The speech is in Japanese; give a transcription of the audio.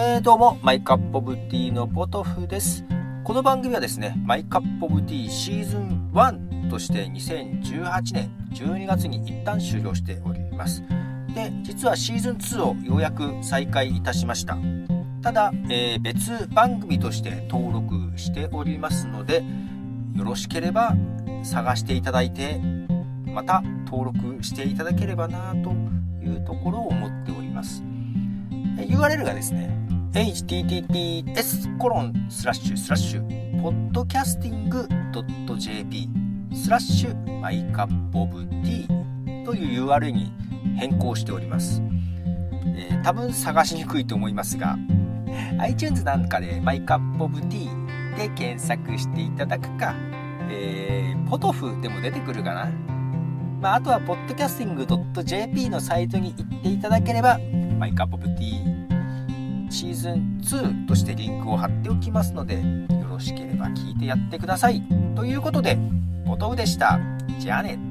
えー、どうも、マイカップオブティーのポトフです。この番組はですね、マイカップオブティーシーズン1として2018年12月に一旦終了しております。で、実はシーズン2をようやく再開いたしました。ただ、えー、別番組として登録しておりますので、よろしければ探していただいて、また登録していただければなというところを思っております。URL がですね、https コロンスラッシュスラッシュ podcasting.jp スラッシュ My Cup of Tea という URL に変更しております。えー、多分探しにくいと思いますが、iTunes なんかで My Cup of Tea で検索していただくか、えー、ポトフでも出てくるかな。まあ、あとは podcasting.jp のサイトに行っていただければマイカップオブティーシーズン2としてリンクを貼っておきますので、よろしければ聞いてやってください。ということで、ボトウでした。じゃあね。